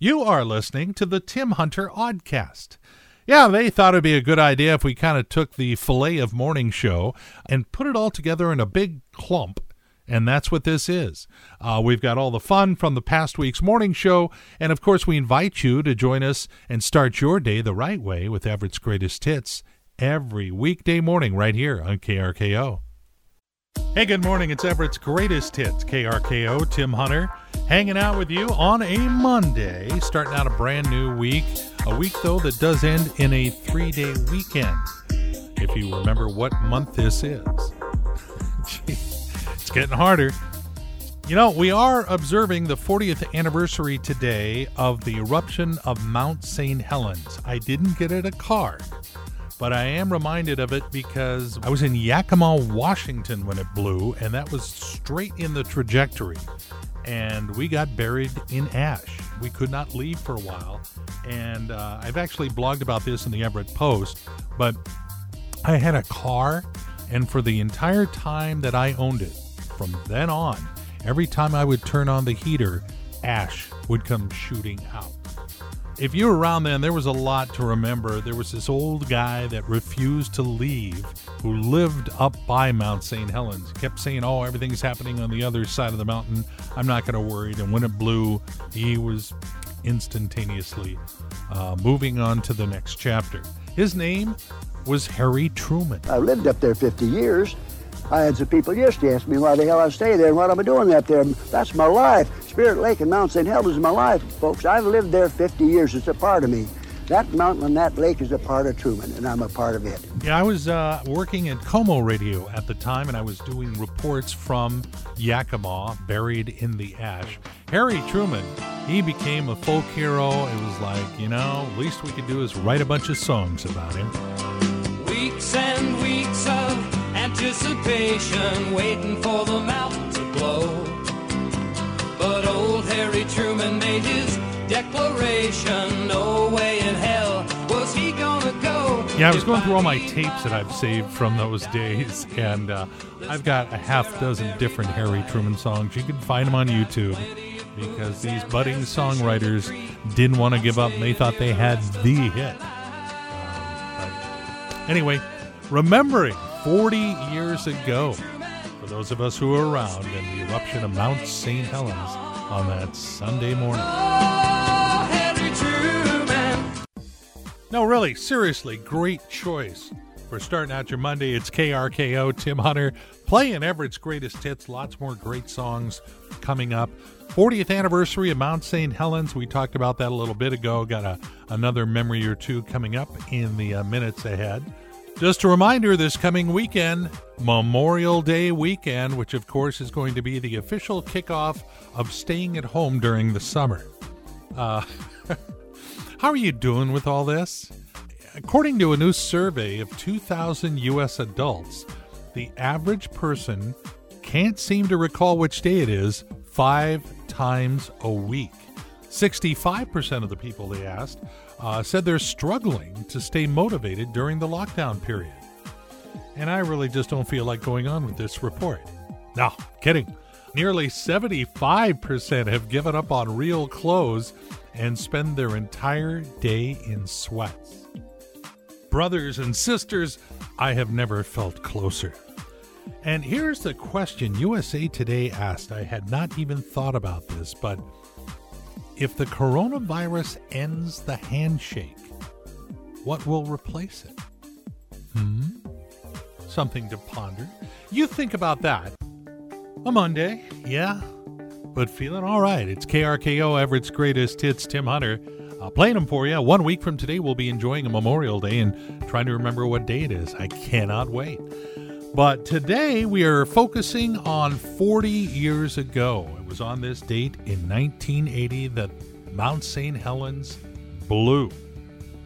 You are listening to the Tim Hunter Oddcast. Yeah, they thought it'd be a good idea if we kind of took the filet of morning show and put it all together in a big clump. And that's what this is. Uh, we've got all the fun from the past week's morning show. And of course, we invite you to join us and start your day the right way with Everett's Greatest Hits every weekday morning right here on KRKO. Hey, good morning. It's Everett's Greatest Hits, KRKO, Tim Hunter, hanging out with you on a Monday, starting out a brand new week. A week, though, that does end in a three day weekend, if you remember what month this is. it's getting harder. You know, we are observing the 40th anniversary today of the eruption of Mount St. Helens. I didn't get it a card but I am reminded of it because I was in Yakima, Washington when it blew, and that was straight in the trajectory. And we got buried in ash. We could not leave for a while. And uh, I've actually blogged about this in the Everett Post, but I had a car, and for the entire time that I owned it, from then on, every time I would turn on the heater, ash would come shooting out if you were around then, there was a lot to remember. There was this old guy that refused to leave who lived up by Mount St. Helens. He kept saying, Oh, everything's happening on the other side of the mountain. I'm not going to worry. And when it blew, he was instantaneously uh, moving on to the next chapter. His name was Harry Truman. I lived up there 50 years. I had some people yesterday ask me why the hell I stay there and what I'm doing up there. That's my life. Spirit Lake and Mount St. Helens is my life, folks. I've lived there 50 years. It's a part of me. That mountain and that lake is a part of Truman, and I'm a part of it. Yeah, I was uh, working at KOMO Radio at the time, and I was doing reports from Yakima, buried in the ash. Harry Truman, he became a folk hero. It was like, you know, least we could do is write a bunch of songs about him. Weeks and weeks of anticipation, waiting for the mountain to blow. Truman made his declaration no way in hell was he gonna go. Yeah, I was going through all my tapes that I've saved from those days, and uh, I've got a half dozen different Harry Truman songs. You can find them on YouTube because these budding songwriters didn't want to give up and they thought they had the hit. Um, anyway, remembering 40 years ago, for those of us who were around in the eruption of Mount St. Helens on that Sunday morning. No, really, seriously, great choice for starting out your Monday. It's KRKO, Tim Hunter, playing Everett's greatest hits. Lots more great songs coming up. 40th anniversary of Mount St. Helens. We talked about that a little bit ago. Got a, another memory or two coming up in the uh, minutes ahead. Just a reminder this coming weekend, Memorial Day weekend, which of course is going to be the official kickoff of staying at home during the summer. Uh, how are you doing with all this? According to a new survey of 2,000 U.S. adults, the average person can't seem to recall which day it is five times a week. 65% of the people they asked uh, said they're struggling to stay motivated during the lockdown period. And I really just don't feel like going on with this report. No, kidding. Nearly 75% have given up on real clothes and spend their entire day in sweats. Brothers and sisters, I have never felt closer. And here's the question USA Today asked. I had not even thought about this, but if the coronavirus ends the handshake, what will replace it? Hmm? Something to ponder. You think about that. A Monday, yeah, but feeling all right. It's KRKO Everett's greatest hits, Tim Hunter. Uh, playing them for you. One week from today, we'll be enjoying a Memorial Day and trying to remember what day it is. I cannot wait. But today we are focusing on 40 years ago. It was on this date in 1980 that Mount St. Helens blew.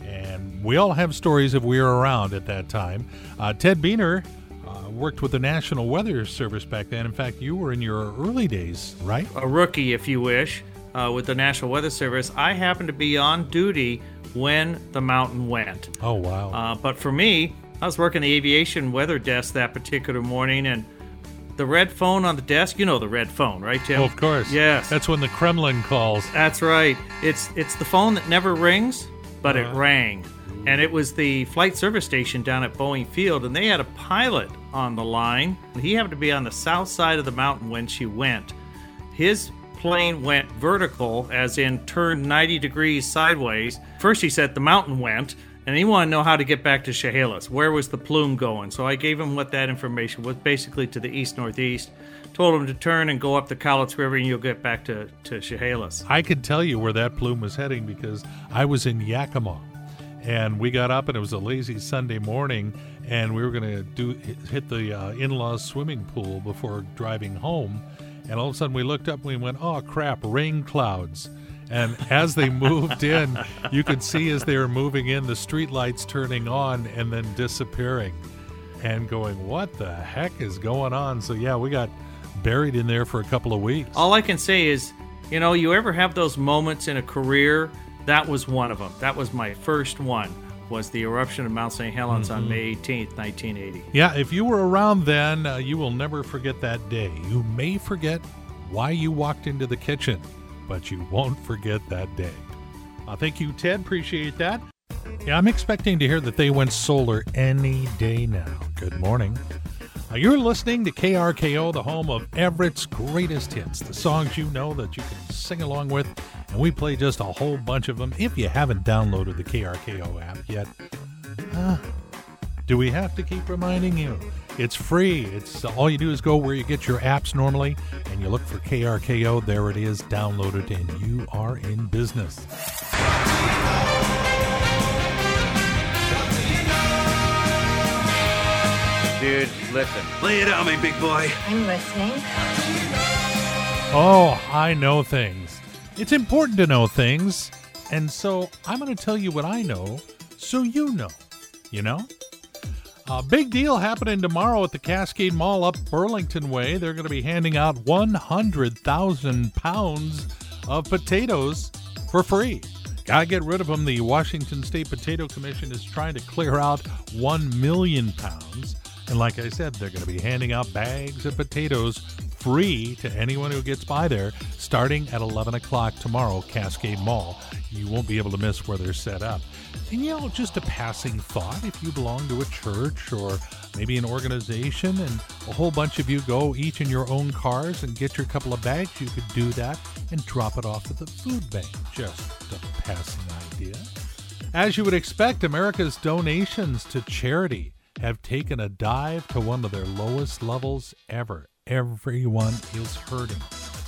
And we all have stories if we were around at that time. Uh, Ted Buehner uh, worked with the National Weather Service back then. In fact, you were in your early days, right? A rookie, if you wish, uh, with the National Weather Service. I happened to be on duty when the mountain went. Oh, wow. Uh, but for me, I was working the aviation weather desk that particular morning, and the red phone on the desk. You know the red phone, right, Tim? Oh, of course. Yes. That's when the Kremlin calls. That's right. It's it's the phone that never rings, but it Uh-huh. rang. And it was the flight service station down at Boeing Field, and they had a pilot on the line. He happened to be on the south side of the mountain when she went. His plane went vertical, as in turned 90 degrees sideways. First, he said the mountain went, and he wanted to know how to get back to Chehalis. Where was the plume going? So I gave him what that information was, basically to the east northeast. Told him to turn and go up the Cowlitz River, and you'll get back to, to Chehalis. I could tell you where that plume was heading because I was in Yakima. And we got up, and it was a lazy Sunday morning, and we were going to do hit the uh, in-laws swimming pool before driving home. And all of a sudden, we looked up and we went, "Oh crap! Rain clouds!" And as they moved in, you could see as they were moving in, the streetlights turning on and then disappearing, and going, "What the heck is going on?" So yeah, we got buried in there for a couple of weeks. All I can say is, you know, you ever have those moments in a career? That was one of them. That was my first one. Was the eruption of Mount St. Helens on May 18th, 1980. Yeah, if you were around then, uh, you will never forget that day. You may forget why you walked into the kitchen, but you won't forget that day. Uh, thank you, Ted. Appreciate that. Yeah, I'm expecting to hear that they went solar any day now. Good morning. Uh, you're listening to KRKO, the home of Everett's greatest hits, the songs you know that you can sing along with, and we play just a whole bunch of them. If you haven't downloaded the KRKO app yet, uh, do we have to keep reminding you? It's free. It's uh, all you do is go where you get your apps normally, and you look for KRKO. There it is. Download it, and you are in business. Dude, listen. Lay it on me, big boy. I'm listening. Oh, I know things. It's important to know things, and so I'm going to tell you what I know, so you know. You know. A big deal happening tomorrow at the Cascade Mall up Burlington Way. They're going to be handing out 100,000 pounds of potatoes for free. Gotta get rid of them. The Washington State Potato Commission is trying to clear out 1 million pounds. And like I said, they're going to be handing out bags of potatoes free to anyone who gets by there starting at 11 o'clock tomorrow, Cascade Mall. You won't be able to miss where they're set up. And you know, just a passing thought if you belong to a church or maybe an organization and a whole bunch of you go each in your own cars and get your couple of bags, you could do that and drop it off at the food bank. Just a passing idea. As you would expect, America's donations to charity have taken a dive to one of their lowest levels ever. Everyone is hurting.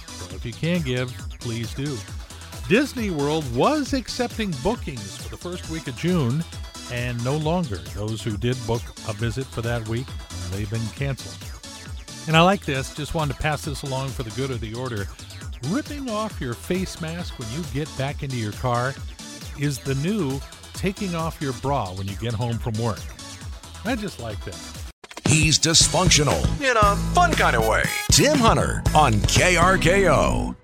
So if you can give, please do. Disney World was accepting bookings for the first week of June, and no longer. Those who did book a visit for that week, they've been canceled. And I like this, just wanted to pass this along for the good of the order. Ripping off your face mask when you get back into your car is the new taking off your bra when you get home from work. I just like that. He's dysfunctional in a fun kind of way. Tim Hunter on KRKO.